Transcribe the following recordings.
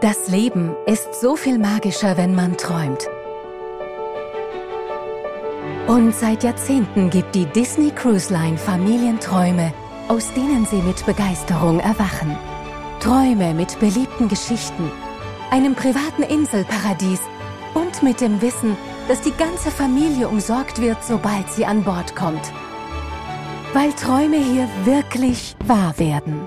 Das Leben ist so viel magischer, wenn man träumt. Und seit Jahrzehnten gibt die Disney Cruise Line Familienträume, aus denen sie mit Begeisterung erwachen. Träume mit beliebten Geschichten, einem privaten Inselparadies und mit dem Wissen, dass die ganze Familie umsorgt wird, sobald sie an Bord kommt. Weil Träume hier wirklich wahr werden.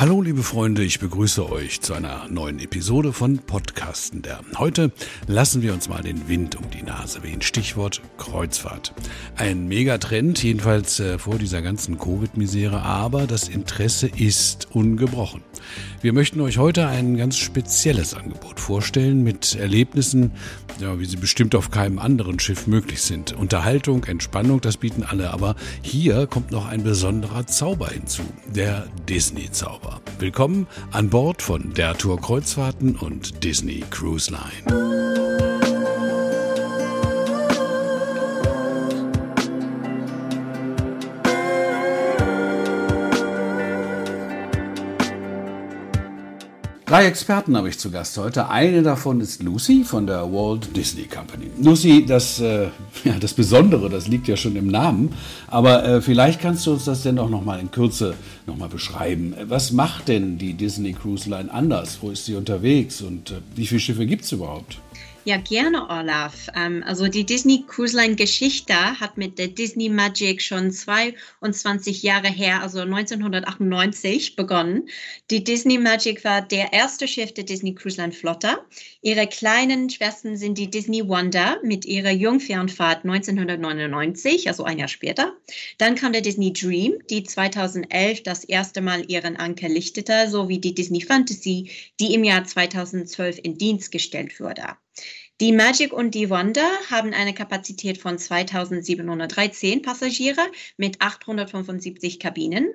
Hallo liebe Freunde, ich begrüße euch zu einer neuen Episode von Podcasten der. Heute lassen wir uns mal den Wind um die Nase wehen. Stichwort Kreuzfahrt. Ein Megatrend, jedenfalls äh, vor dieser ganzen Covid-Misere, aber das Interesse ist ungebrochen. Wir möchten euch heute ein ganz spezielles Angebot vorstellen mit Erlebnissen, ja, wie sie bestimmt auf keinem anderen Schiff möglich sind. Unterhaltung, Entspannung, das bieten alle, aber hier kommt noch ein besonderer Zauber hinzu, der Disney-Zauber. Willkommen an Bord von der Tour Kreuzfahrten und Disney Cruise Line. Drei Experten habe ich zu Gast heute. Eine davon ist Lucy von der Walt Disney Company. Lucy, das, äh, ja, das Besondere, das liegt ja schon im Namen, aber äh, vielleicht kannst du uns das dennoch noch mal in Kürze noch mal beschreiben. Was macht denn die Disney Cruise Line anders? Wo ist sie unterwegs und äh, wie viele Schiffe gibt es überhaupt? Ja, gerne, Olaf. Ähm, also die Disney Cruise Line Geschichte hat mit der Disney Magic schon 22 Jahre her, also 1998, begonnen. Die Disney Magic war der erste Schiff der Disney Cruise Line Flotte. Ihre kleinen Schwestern sind die Disney Wonder mit ihrer Jungfernfahrt 1999, also ein Jahr später. Dann kam der Disney Dream, die 2011 das erste Mal ihren Anker lichtete, sowie die Disney Fantasy, die im Jahr 2012 in Dienst gestellt wurde. Die Magic und die Wonder haben eine Kapazität von 2713 Passagiere mit 875 Kabinen.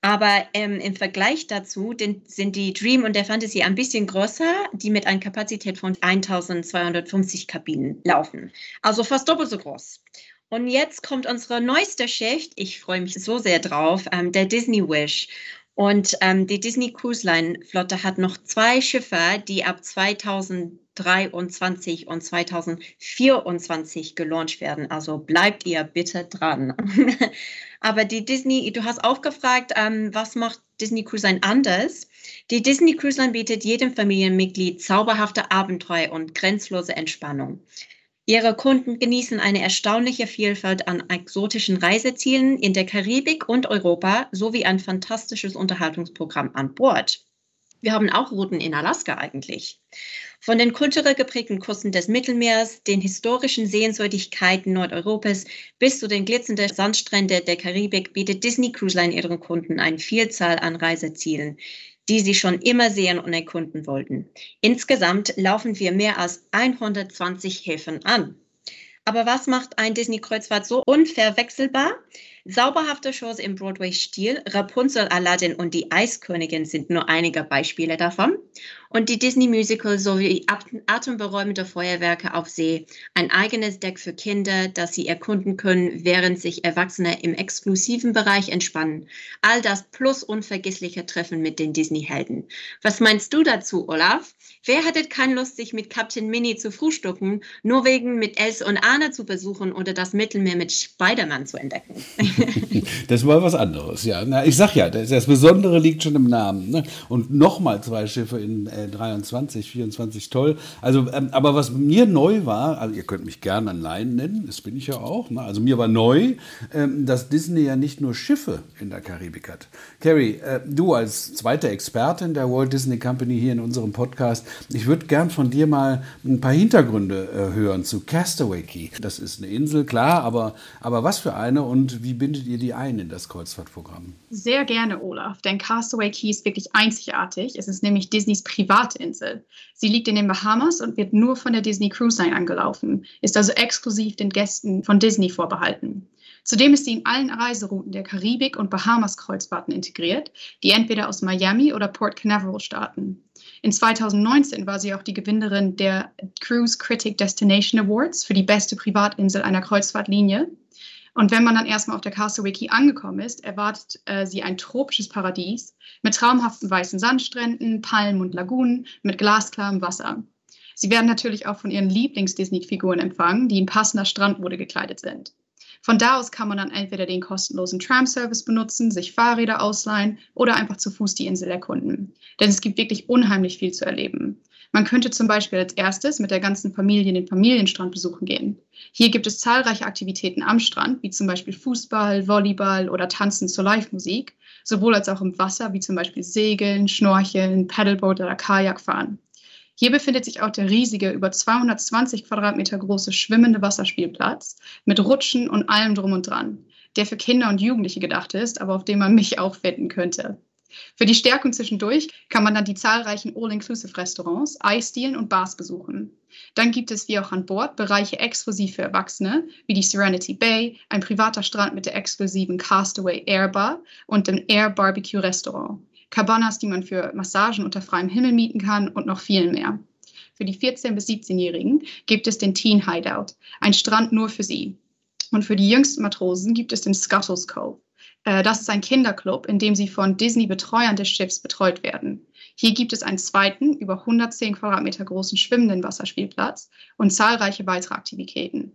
Aber ähm, im Vergleich dazu den, sind die Dream und der Fantasy ein bisschen größer, die mit einer Kapazität von 1250 Kabinen laufen. Also fast doppelt so groß. Und jetzt kommt unsere neueste Schicht. Ich freue mich so sehr drauf, ähm, der Disney Wish. Und ähm, die Disney Cruise Line Flotte hat noch zwei Schiffe, die ab 2000 2023 und 2024 gelauncht werden. Also bleibt ihr bitte dran. Aber die Disney, du hast auch gefragt, ähm, was macht Disney Cruise Line anders? Die Disney Cruise Line bietet jedem Familienmitglied zauberhafte Abenteuer und grenzlose Entspannung. Ihre Kunden genießen eine erstaunliche Vielfalt an exotischen Reisezielen in der Karibik und Europa sowie ein fantastisches Unterhaltungsprogramm an Bord. Wir haben auch Routen in Alaska eigentlich. Von den kulturell geprägten Küsten des Mittelmeers, den historischen Sehenswürdigkeiten Nordeuropas bis zu den glitzernden Sandstränden der Karibik bietet Disney Cruise Line ihren Kunden eine Vielzahl an Reisezielen, die sie schon immer sehen und erkunden wollten. Insgesamt laufen wir mehr als 120 Häfen an. Aber was macht ein Disney-Kreuzfahrt so unverwechselbar? Sauberhafte Shows im Broadway-Stil, Rapunzel, Aladdin und die Eiskönigin sind nur einige Beispiele davon. Und die Disney-Musical sowie atemberaubende Feuerwerke auf See, ein eigenes Deck für Kinder, das sie erkunden können, während sich Erwachsene im exklusiven Bereich entspannen. All das plus unvergessliche Treffen mit den Disney-Helden. Was meinst du dazu, Olaf? Wer hätte keine Lust, sich mit Captain Minnie zu frühstücken, nur wegen mit Else und Anna zu besuchen oder das Mittelmeer mit Spider-Man zu entdecken? das war was anderes, ja. Na, ich sag ja, das, das Besondere liegt schon im Namen. Ne? Und nochmal zwei Schiffe in äh, 23, 24, toll. Also, ähm, aber was mir neu war, also ihr könnt mich gerne an Laien nennen, das bin ich ja auch. Ne? Also mir war neu, ähm, dass Disney ja nicht nur Schiffe in der Karibik hat. Carrie, äh, du als zweite Expertin der Walt Disney Company hier in unserem Podcast, ich würde gern von dir mal ein paar Hintergründe äh, hören zu Castaway Key. Das ist eine Insel, klar, aber, aber was für eine und wie bindet ihr die ein in das Kreuzfahrtprogramm? Sehr gerne, Olaf, denn Castaway Key ist wirklich einzigartig. Es ist nämlich Disneys private Insel. Sie liegt in den Bahamas und wird nur von der Disney Cruise Line angelaufen, ist also exklusiv den Gästen von Disney vorbehalten. Zudem ist sie in allen Reiserouten der Karibik und Bahamas Kreuzfahrten integriert, die entweder aus Miami oder Port Canaveral starten. In 2019 war sie auch die Gewinnerin der Cruise Critic Destination Awards für die beste Privatinsel einer Kreuzfahrtlinie. Und wenn man dann erstmal auf der Castaway Key angekommen ist, erwartet äh, sie ein tropisches Paradies mit traumhaften weißen Sandstränden, Palmen und Lagunen mit glasklarem Wasser. Sie werden natürlich auch von ihren Lieblings-Disney-Figuren empfangen, die in passender Strandmode gekleidet sind. Von da aus kann man dann entweder den kostenlosen Tram-Service benutzen, sich Fahrräder ausleihen oder einfach zu Fuß die Insel erkunden. Denn es gibt wirklich unheimlich viel zu erleben. Man könnte zum Beispiel als erstes mit der ganzen Familie den Familienstrand besuchen gehen. Hier gibt es zahlreiche Aktivitäten am Strand, wie zum Beispiel Fußball, Volleyball oder Tanzen zur Live-Musik, sowohl als auch im Wasser, wie zum Beispiel Segeln, Schnorcheln, Paddleboard oder Kajakfahren. Hier befindet sich auch der riesige, über 220 Quadratmeter große schwimmende Wasserspielplatz mit Rutschen und allem drum und dran, der für Kinder und Jugendliche gedacht ist, aber auf dem man mich auch wetten könnte. Für die Stärkung zwischendurch kann man dann die zahlreichen All-Inclusive-Restaurants, Eisdielen und Bars besuchen. Dann gibt es wie auch an Bord Bereiche exklusiv für Erwachsene, wie die Serenity Bay, ein privater Strand mit der exklusiven Castaway Air Bar und dem Air Barbecue Restaurant. Cabanas, die man für Massagen unter freiem Himmel mieten kann und noch viel mehr. Für die 14- bis 17-Jährigen gibt es den Teen Hideout, ein Strand nur für sie. Und für die jüngsten Matrosen gibt es den Scuttles Cove. Äh, das ist ein Kinderclub, in dem sie von Disney-Betreuern des Schiffs betreut werden. Hier gibt es einen zweiten, über 110 Quadratmeter großen schwimmenden Wasserspielplatz und zahlreiche weitere Aktivitäten.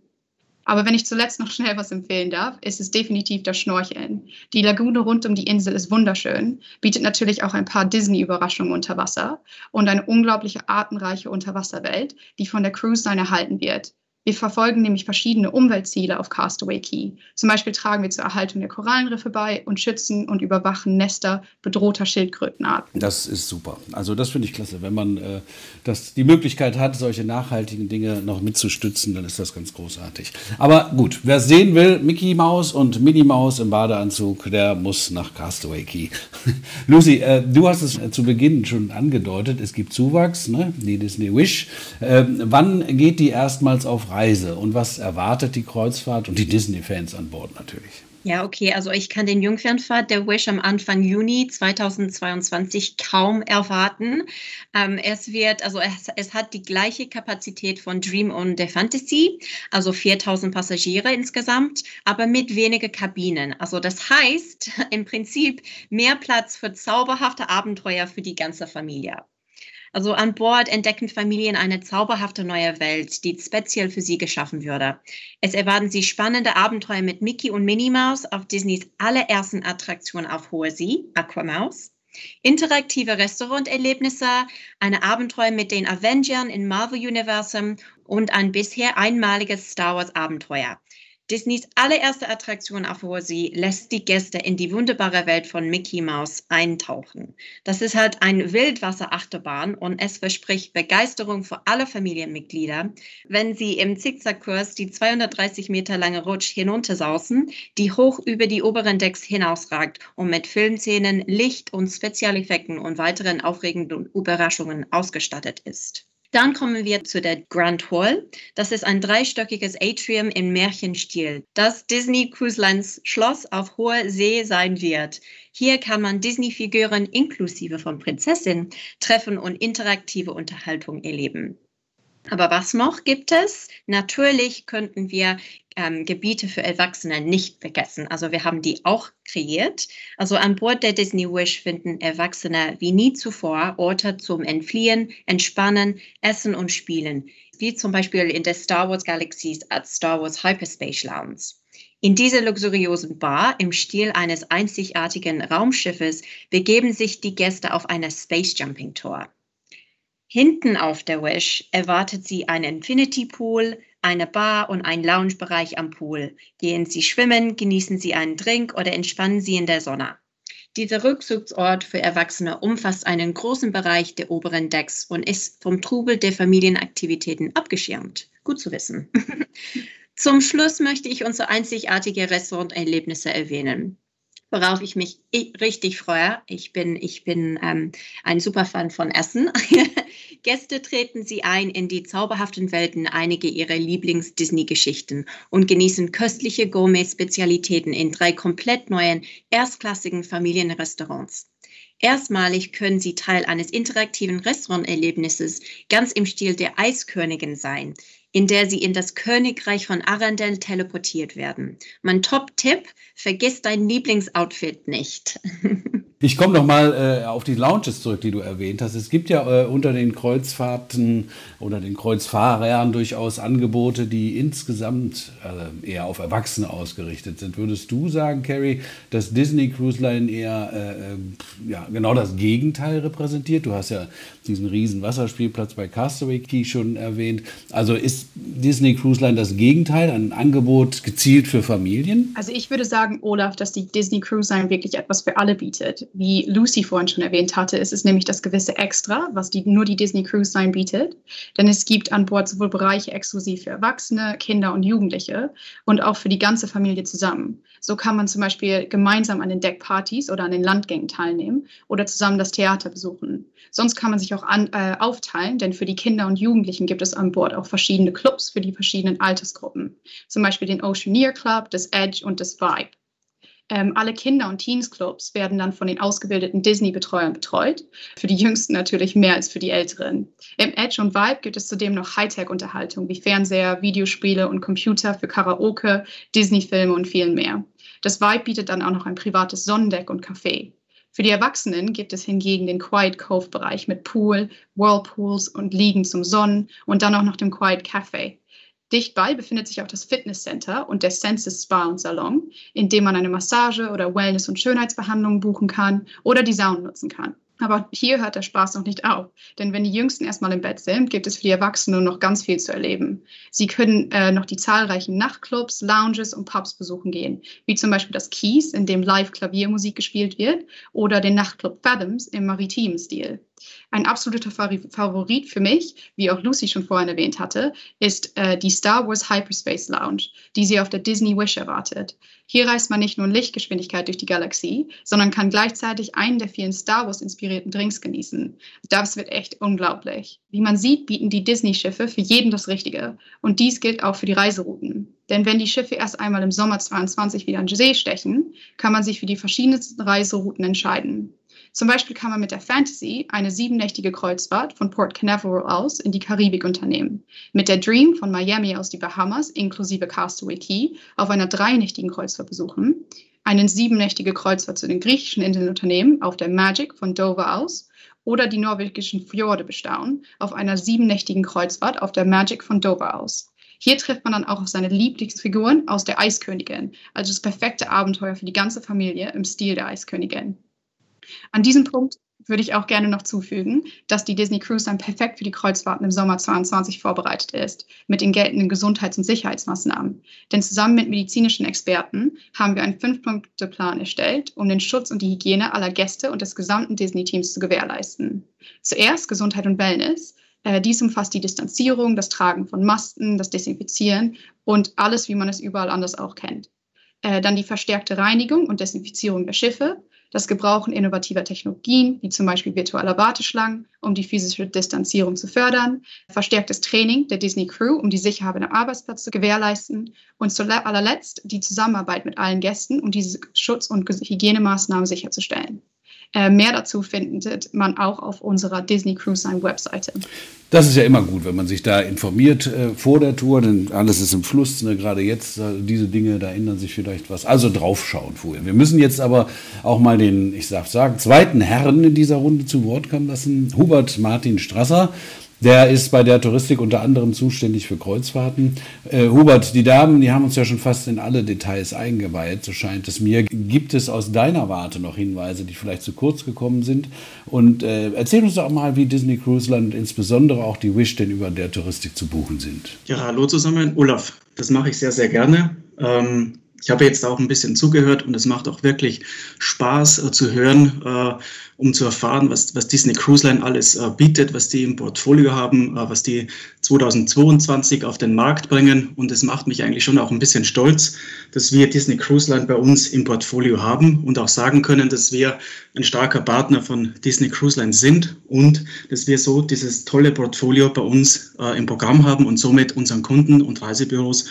Aber wenn ich zuletzt noch schnell was empfehlen darf, ist es definitiv das Schnorcheln. Die Lagune rund um die Insel ist wunderschön, bietet natürlich auch ein paar Disney-Überraschungen unter Wasser und eine unglaubliche artenreiche Unterwasserwelt, die von der Cruise Line erhalten wird. Wir verfolgen nämlich verschiedene Umweltziele auf Castaway Key. Zum Beispiel tragen wir zur Erhaltung der Korallenriffe bei und schützen und überwachen Nester bedrohter Schildkrötenarten. Das ist super. Also das finde ich klasse. Wenn man äh, das, die Möglichkeit hat, solche nachhaltigen Dinge noch mitzustützen, dann ist das ganz großartig. Aber gut, wer es sehen will, Mickey Maus und Minnie Maus im Badeanzug, der muss nach Castaway Key. Lucy, äh, du hast es zu Beginn schon angedeutet, es gibt Zuwachs, ne? die Disney Wish. Äh, wann geht die erstmals auf Reise und was erwartet die Kreuzfahrt und die Disney-Fans an Bord natürlich? Ja, okay, also ich kann den Jungfernfahrt der Wish am Anfang Juni 2022 kaum erwarten. Ähm, es wird, also es, es, hat die gleiche Kapazität von Dream und der Fantasy, also 4000 Passagiere insgesamt, aber mit weniger Kabinen. Also das heißt im Prinzip mehr Platz für zauberhafte Abenteuer für die ganze Familie. Also an Bord entdecken Familien eine zauberhafte neue Welt, die speziell für sie geschaffen würde. Es erwarten sie spannende Abenteuer mit Mickey und Minnie Mouse auf Disneys allerersten Attraktion auf hoher See, Aquamouse. Interaktive Restauranterlebnisse, eine Abenteuer mit den Avengers im Marvel Universum und ein bisher einmaliges Star Wars Abenteuer. Disneys allererste Attraktion auf Hoher See lässt die Gäste in die wunderbare Welt von Mickey Mouse eintauchen. Das ist halt ein Wildwasserachterbahn und es verspricht Begeisterung für alle Familienmitglieder, wenn sie im Zickzackkurs die 230 Meter lange Rutsch hinuntersausen, die hoch über die oberen Decks hinausragt und mit Filmszenen, Licht und Spezialeffekten und weiteren aufregenden Überraschungen ausgestattet ist. Dann kommen wir zu der Grand Hall. Das ist ein dreistöckiges Atrium im Märchenstil, das Disney Cruise Lines Schloss auf hoher See sein wird. Hier kann man Disney-Figuren inklusive von Prinzessin treffen und interaktive Unterhaltung erleben. Aber was noch gibt es? Natürlich könnten wir ähm, Gebiete für Erwachsene nicht vergessen. Also wir haben die auch kreiert. Also an Bord der Disney Wish finden Erwachsene wie nie zuvor Orte zum Entfliehen, Entspannen, Essen und Spielen, wie zum Beispiel in der Star Wars Galaxies at Star Wars Hyperspace Lounge. In dieser luxuriösen Bar im Stil eines einzigartigen Raumschiffes begeben sich die Gäste auf eine Space Jumping Tour. Hinten auf der Wish erwartet sie ein Infinity Pool, eine Bar und ein Loungebereich am Pool. Gehen Sie schwimmen, genießen Sie einen Drink oder entspannen Sie in der Sonne. Dieser Rückzugsort für Erwachsene umfasst einen großen Bereich der oberen Decks und ist vom Trubel der Familienaktivitäten abgeschirmt. Gut zu wissen. Zum Schluss möchte ich unsere einzigartige Restauranterlebnisse erwähnen worauf ich mich richtig freue. Ich bin, ich bin ähm, ein Superfan von Essen. Gäste treten sie ein in die zauberhaften Welten einiger ihrer Lieblings-Disney-Geschichten und genießen köstliche Gourmet-Spezialitäten in drei komplett neuen, erstklassigen Familienrestaurants. Erstmalig können sie Teil eines interaktiven Restauranterlebnisses ganz im Stil der Eiskönigin sein, in der sie in das Königreich von Arendelle teleportiert werden. Mein Top-Tipp, vergiss dein Lieblingsoutfit nicht. Ich komme noch mal äh, auf die Lounges zurück, die du erwähnt hast. Es gibt ja äh, unter den Kreuzfahrten oder den Kreuzfahrern durchaus Angebote, die insgesamt äh, eher auf Erwachsene ausgerichtet sind. Würdest du sagen, Carrie, dass Disney Cruise Line eher äh, äh, ja, genau das Gegenteil repräsentiert? Du hast ja diesen riesen Wasserspielplatz bei Castaway Key schon erwähnt. Also ist Disney Cruise Line das Gegenteil, ein Angebot gezielt für Familien? Also ich würde sagen, Olaf, dass die Disney Cruise Line wirklich etwas für alle bietet wie Lucy vorhin schon erwähnt hatte, ist es nämlich das gewisse Extra, was die, nur die Disney Cruise Line bietet. Denn es gibt an Bord sowohl Bereiche exklusiv für Erwachsene, Kinder und Jugendliche und auch für die ganze Familie zusammen. So kann man zum Beispiel gemeinsam an den Deckpartys oder an den Landgängen teilnehmen oder zusammen das Theater besuchen. Sonst kann man sich auch an, äh, aufteilen, denn für die Kinder und Jugendlichen gibt es an Bord auch verschiedene Clubs für die verschiedenen Altersgruppen. Zum Beispiel den Oceaneer Club, das Edge und das Vibe. Ähm, alle Kinder- und Teens-Clubs werden dann von den ausgebildeten Disney-Betreuern betreut. Für die Jüngsten natürlich mehr als für die Älteren. Im Edge und Vibe gibt es zudem noch Hightech-Unterhaltung wie Fernseher, Videospiele und Computer für Karaoke, Disney-Filme und viel mehr. Das Vibe bietet dann auch noch ein privates Sonnendeck und Café. Für die Erwachsenen gibt es hingegen den Quiet Cove Bereich mit Pool, Whirlpools und Liegen zum Sonnen und dann auch noch dem Quiet Café. Dicht bei befindet sich auch das Fitnesscenter und der Senses Spa und Salon, in dem man eine Massage oder Wellness- und Schönheitsbehandlungen buchen kann oder die Sauna nutzen kann. Aber hier hört der Spaß noch nicht auf. Denn wenn die Jüngsten erstmal im Bett sind, gibt es für die Erwachsenen noch ganz viel zu erleben. Sie können äh, noch die zahlreichen Nachtclubs, Lounges und Pubs besuchen gehen, wie zum Beispiel das Keys, in dem live Klaviermusik gespielt wird, oder den Nachtclub Fathoms im maritimen Stil. Ein absoluter Favorit für mich, wie auch Lucy schon vorhin erwähnt hatte, ist äh, die Star Wars Hyperspace Lounge, die sie auf der Disney Wish erwartet. Hier reist man nicht nur in Lichtgeschwindigkeit durch die Galaxie, sondern kann gleichzeitig einen der vielen Star Wars inspirierten Drinks genießen. Das wird echt unglaublich. Wie man sieht, bieten die Disney-Schiffe für jeden das Richtige. Und dies gilt auch für die Reiserouten. Denn wenn die Schiffe erst einmal im Sommer 22 wieder in See stechen, kann man sich für die verschiedensten Reiserouten entscheiden. Zum Beispiel kann man mit der Fantasy eine siebennächtige Kreuzfahrt von Port Canaveral aus in die Karibik unternehmen, mit der Dream von Miami aus die Bahamas inklusive Castaway Key auf einer dreinnächtigen Kreuzfahrt besuchen, eine siebennächtige Kreuzfahrt zu den griechischen Inseln unternehmen auf der Magic von Dover aus oder die norwegischen Fjorde bestaunen auf einer siebennächtigen Kreuzfahrt auf der Magic von Dover aus. Hier trifft man dann auch auf seine Lieblingsfiguren aus der Eiskönigin, also das perfekte Abenteuer für die ganze Familie im Stil der Eiskönigin. An diesem Punkt würde ich auch gerne noch zufügen, dass die Disney Cruise dann perfekt für die Kreuzfahrten im Sommer 2022 vorbereitet ist, mit den geltenden Gesundheits- und Sicherheitsmaßnahmen. Denn zusammen mit medizinischen Experten haben wir einen Fünf-Punkte-Plan erstellt, um den Schutz und die Hygiene aller Gäste und des gesamten Disney-Teams zu gewährleisten. Zuerst Gesundheit und Wellness. Äh, dies umfasst die Distanzierung, das Tragen von Masken, das Desinfizieren und alles, wie man es überall anders auch kennt. Äh, dann die verstärkte Reinigung und Desinfizierung der Schiffe das Gebrauchen innovativer Technologien, wie zum Beispiel virtueller Warteschlangen, um die physische Distanzierung zu fördern, verstärktes Training der Disney Crew, um die Sicherheit am Arbeitsplatz zu gewährleisten und zu allerletzt die Zusammenarbeit mit allen Gästen, um diese Schutz- und Hygienemaßnahmen sicherzustellen. Äh, mehr dazu findet man auch auf unserer Disney Cruise Line Webseite. Das ist ja immer gut, wenn man sich da informiert äh, vor der Tour, denn alles ist im Fluss. Ne? Gerade jetzt, äh, diese Dinge, da ändern sich vielleicht was. Also draufschauen vorher. Wir müssen jetzt aber auch mal den, ich darf sagen, zweiten Herrn in dieser Runde zu Wort kommen lassen. Hubert Martin Strasser. Der ist bei der Touristik unter anderem zuständig für Kreuzfahrten. Äh, Hubert, die Damen, die haben uns ja schon fast in alle Details eingeweiht, so scheint es mir. Gibt es aus deiner Warte noch Hinweise, die vielleicht zu kurz gekommen sind? Und äh, erzähl uns doch mal, wie Disney Cruise Land, insbesondere auch die Wish, denn über der Touristik zu buchen sind. Ja, hallo zusammen, Olaf. Das mache ich sehr, sehr gerne. Ähm, ich habe jetzt auch ein bisschen zugehört und es macht auch wirklich Spaß äh, zu hören, äh, um zu erfahren, was, was Disney Cruise Line alles äh, bietet, was die im Portfolio haben, äh, was die 2022 auf den Markt bringen. Und es macht mich eigentlich schon auch ein bisschen stolz, dass wir Disney Cruise Line bei uns im Portfolio haben und auch sagen können, dass wir ein starker Partner von Disney Cruise Line sind und dass wir so dieses tolle Portfolio bei uns äh, im Programm haben und somit unseren Kunden und Reisebüros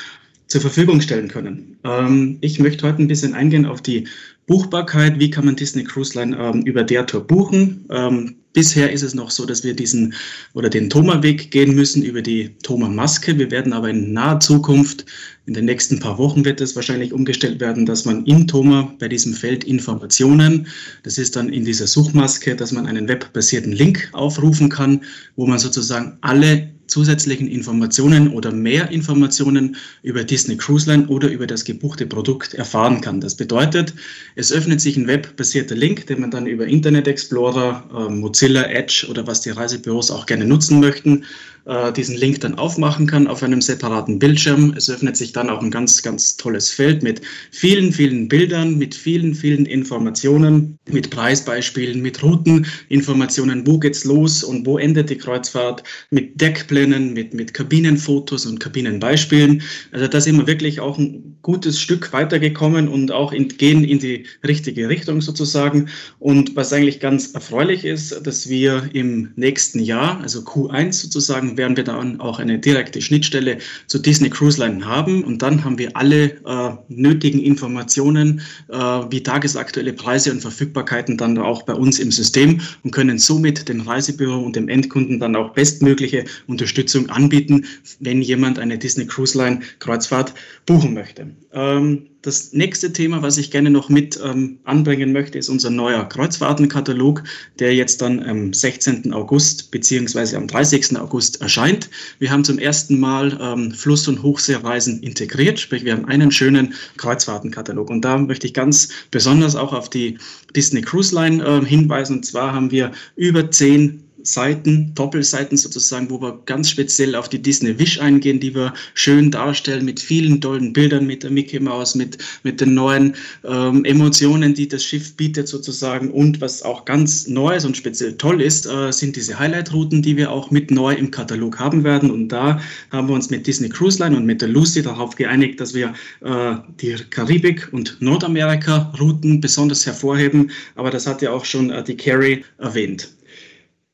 zur Verfügung stellen können. Ähm, ich möchte heute ein bisschen eingehen auf die Buchbarkeit. Wie kann man Disney Cruise Line ähm, über der Tour buchen? Ähm, bisher ist es noch so, dass wir diesen oder den Thoma-Weg gehen müssen über die Thoma-Maske. Wir werden aber in naher Zukunft, in den nächsten paar Wochen wird es wahrscheinlich umgestellt werden, dass man in Thoma bei diesem Feld Informationen, das ist dann in dieser Suchmaske, dass man einen webbasierten Link aufrufen kann, wo man sozusagen alle zusätzlichen Informationen oder mehr Informationen über Disney Cruise Line oder über das gebuchte Produkt erfahren kann. Das bedeutet, es öffnet sich ein webbasierter Link, den man dann über Internet Explorer, äh, Mozilla, Edge oder was die Reisebüros auch gerne nutzen möchten, äh, diesen Link dann aufmachen kann auf einem separaten Bildschirm. Es öffnet sich dann auch ein ganz, ganz tolles Feld mit vielen, vielen Bildern, mit vielen, vielen Informationen, mit Preisbeispielen, mit Routeninformationen, wo geht's los und wo endet die Kreuzfahrt, mit Deckplänen, mit, mit Kabinenfotos und Kabinenbeispielen. Also da sind wir wirklich auch ein gutes Stück weitergekommen und auch in, gehen in die richtige Richtung sozusagen. Und was eigentlich ganz erfreulich ist, dass wir im nächsten Jahr, also Q1 sozusagen, werden wir dann auch eine direkte Schnittstelle zu Disney Cruise Line haben und dann haben wir alle äh, nötigen Informationen äh, wie tagesaktuelle Preise und Verfügbarkeiten dann auch bei uns im System und können somit dem Reisebüro und dem Endkunden dann auch bestmögliche Unterstützung anbieten, wenn jemand eine Disney Cruise Line Kreuzfahrt buchen möchte. Ähm, das nächste Thema, was ich gerne noch mit ähm, anbringen möchte, ist unser neuer Kreuzfahrtenkatalog, der jetzt dann am 16. August beziehungsweise am 30. August erscheint. Wir haben zum ersten Mal ähm, Fluss- und Hochseereisen integriert, sprich wir haben einen schönen Kreuzfahrtenkatalog. Und da möchte ich ganz besonders auch auf die Disney Cruise Line äh, hinweisen. Und zwar haben wir über zehn Seiten, Doppelseiten sozusagen, wo wir ganz speziell auf die Disney Wish eingehen, die wir schön darstellen mit vielen tollen Bildern, mit der Mickey Mouse, mit, mit den neuen ähm, Emotionen, die das Schiff bietet sozusagen. Und was auch ganz neu ist und speziell toll ist, äh, sind diese Highlight-Routen, die wir auch mit neu im Katalog haben werden. Und da haben wir uns mit Disney Cruise Line und mit der Lucy darauf geeinigt, dass wir äh, die Karibik- und Nordamerika-Routen besonders hervorheben. Aber das hat ja auch schon äh, die Carrie erwähnt.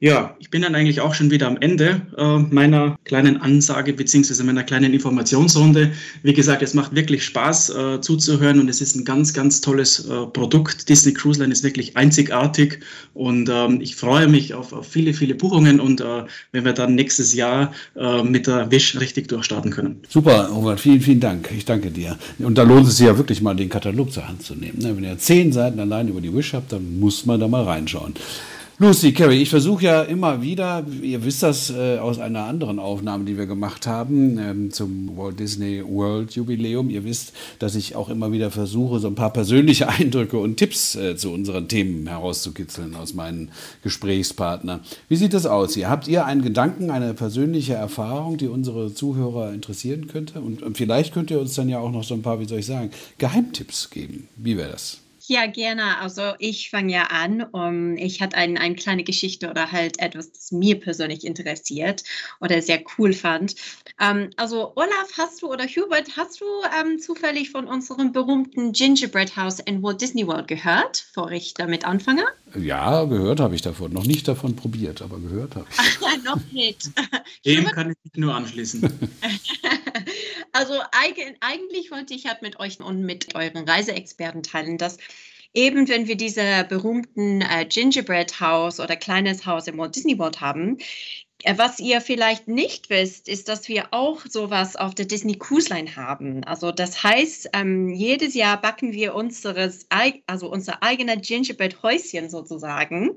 Ja, ich bin dann eigentlich auch schon wieder am Ende äh, meiner kleinen Ansage beziehungsweise meiner kleinen Informationsrunde. Wie gesagt, es macht wirklich Spaß äh, zuzuhören und es ist ein ganz, ganz tolles äh, Produkt. Disney Cruise Line ist wirklich einzigartig und ähm, ich freue mich auf, auf, viele, viele Buchungen und äh, wenn wir dann nächstes Jahr äh, mit der Wish richtig durchstarten können. Super, Robert, vielen, vielen Dank. Ich danke dir. Und da lohnt es sich ja wirklich mal den Katalog zur Hand zu nehmen. Ne? Wenn ihr zehn Seiten allein über die Wish habt, dann muss man da mal reinschauen. Lucy, Carrie, ich versuche ja immer wieder, ihr wisst das äh, aus einer anderen Aufnahme, die wir gemacht haben ähm, zum Walt Disney World Jubiläum. Ihr wisst, dass ich auch immer wieder versuche, so ein paar persönliche Eindrücke und Tipps äh, zu unseren Themen herauszukitzeln aus meinen Gesprächspartnern. Wie sieht das aus hier? Habt ihr einen Gedanken, eine persönliche Erfahrung, die unsere Zuhörer interessieren könnte? Und, und vielleicht könnt ihr uns dann ja auch noch so ein paar, wie soll ich sagen, Geheimtipps geben. Wie wäre das? Ja, gerne. Also ich fange ja an. Um, ich hatte ein, eine kleine Geschichte oder halt etwas, das mir persönlich interessiert oder sehr cool fand. Um, also Olaf, hast du oder Hubert, hast du um, zufällig von unserem berühmten Gingerbread House in Walt Disney World gehört, bevor ich damit anfange? Ja, gehört habe ich davon. Noch nicht davon probiert, aber gehört habe ich. Ach ja, noch nicht. Dem kann ich mich nur anschließen. also eigentlich wollte ich halt mit euch und mit euren Reiseexperten teilen, dass eben wenn wir diese berühmten äh, Gingerbread House oder kleines Haus im Walt Disney World haben, was ihr vielleicht nicht wisst, ist, dass wir auch sowas auf der Disney Cruise Line haben. Also das heißt, ähm, jedes Jahr backen wir unseres, also unser eigener Gingerbread Häuschen sozusagen.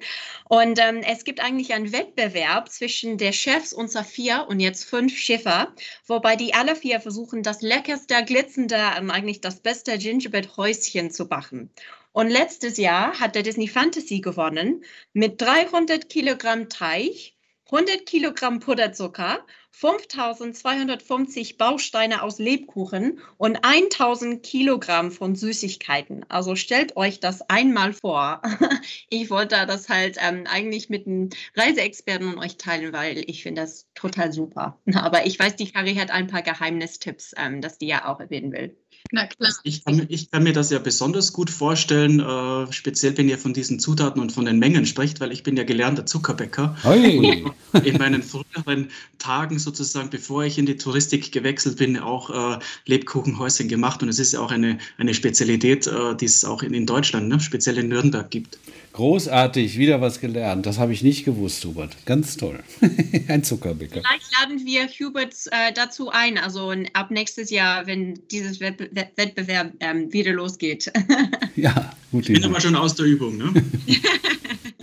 Und ähm, es gibt eigentlich einen Wettbewerb zwischen der Chefs unserer vier und jetzt fünf Schiffer, wobei die alle vier versuchen, das leckerste, glitzende, ähm, eigentlich das beste Gingerbread Häuschen zu backen. Und letztes Jahr hat der Disney Fantasy gewonnen mit 300 Kilogramm Teig, 100 Kilogramm Puderzucker, 5250 Bausteine aus Lebkuchen und 1000 Kilogramm von Süßigkeiten. Also stellt euch das einmal vor. Ich wollte das halt ähm, eigentlich mit einem Reiseexperten und euch teilen, weil ich finde das total super. Aber ich weiß, die Kari hat ein paar Geheimnistipps, ähm, dass die ja auch erwähnen will. Na klar. Also ich kann, ich kann, mir das ja besonders gut vorstellen, äh, speziell wenn ihr von diesen Zutaten und von den Mengen sprecht, weil ich bin ja gelernter Zuckerbäcker. Hey. in meinen früheren Tagen sozusagen, bevor ich in die Touristik gewechselt bin, auch äh, Lebkuchenhäuschen gemacht und es ist ja auch eine, eine Spezialität, äh, die es auch in, in Deutschland, ne, speziell in Nürnberg gibt. Großartig, wieder was gelernt. Das habe ich nicht gewusst, Hubert. Ganz toll. ein Zuckerbäcker. Vielleicht laden wir Hubert äh, dazu ein, also ab nächstes Jahr, wenn dieses Wettbewerb ähm, wieder losgeht. ja, gut. Ich bin aber schon aus der Übung, ne?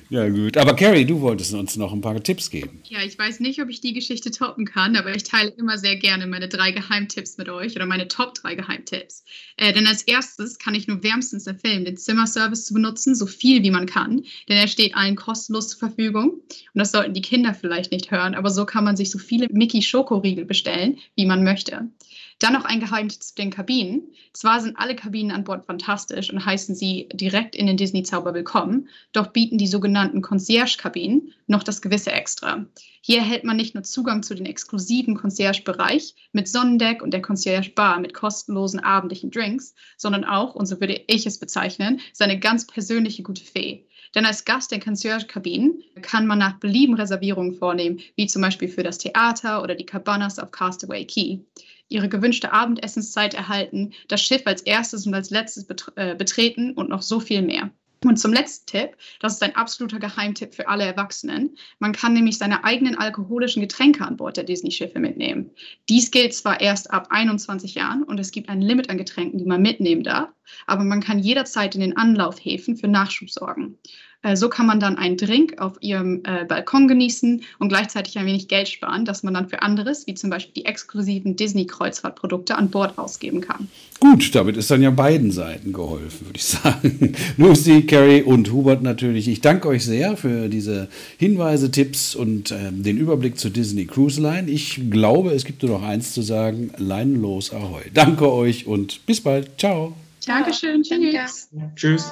Ja, gut. Aber Carrie, du wolltest uns noch ein paar Tipps geben. Ja, ich weiß nicht, ob ich die Geschichte toppen kann, aber ich teile immer sehr gerne meine drei Geheimtipps mit euch oder meine Top drei Geheimtipps. Äh, denn als erstes kann ich nur wärmstens empfehlen, den Zimmerservice zu benutzen, so viel wie man kann, denn er steht allen kostenlos zur Verfügung. Und das sollten die Kinder vielleicht nicht hören, aber so kann man sich so viele Mickey Schokoriegel bestellen, wie man möchte. Dann noch ein Geheimtipp zu den Kabinen. Zwar sind alle Kabinen an Bord fantastisch und heißen sie direkt in den Disney-Zauber willkommen, doch bieten die sogenannten Concierge-Kabinen noch das gewisse Extra. Hier erhält man nicht nur Zugang zu den exklusiven Concierge-Bereich mit Sonnendeck und der Concierge-Bar mit kostenlosen abendlichen Drinks, sondern auch, und so würde ich es bezeichnen, seine ganz persönliche gute Fee. Denn als Gast der Concierge-Kabinen kann man nach Belieben Reservierungen vornehmen, wie zum Beispiel für das Theater oder die Cabanas auf Castaway Key ihre gewünschte Abendessenszeit erhalten, das Schiff als erstes und als letztes äh, betreten und noch so viel mehr. Und zum letzten Tipp, das ist ein absoluter Geheimtipp für alle Erwachsenen. Man kann nämlich seine eigenen alkoholischen Getränke an Bord der Disney-Schiffe mitnehmen. Dies gilt zwar erst ab 21 Jahren und es gibt ein Limit an Getränken, die man mitnehmen darf, aber man kann jederzeit in den Anlaufhäfen für Nachschub sorgen. Äh, so kann man dann einen Drink auf ihrem äh, Balkon genießen und gleichzeitig ein wenig Geld sparen, das man dann für anderes, wie zum Beispiel die exklusiven Disney-Kreuzfahrtprodukte an Bord ausgeben kann. Gut, damit ist dann ja beiden Seiten geholfen, würde ich sagen. Lucy, Carrie und Hubert natürlich. Ich danke euch sehr für diese Hinweise, Tipps und äh, den Überblick zur Disney Cruise Line. Ich glaube, es gibt nur noch eins zu sagen: Leinenlos Ahoi. Danke euch und bis bald. Ciao. Dankeschön. Tschüss. Tschüss.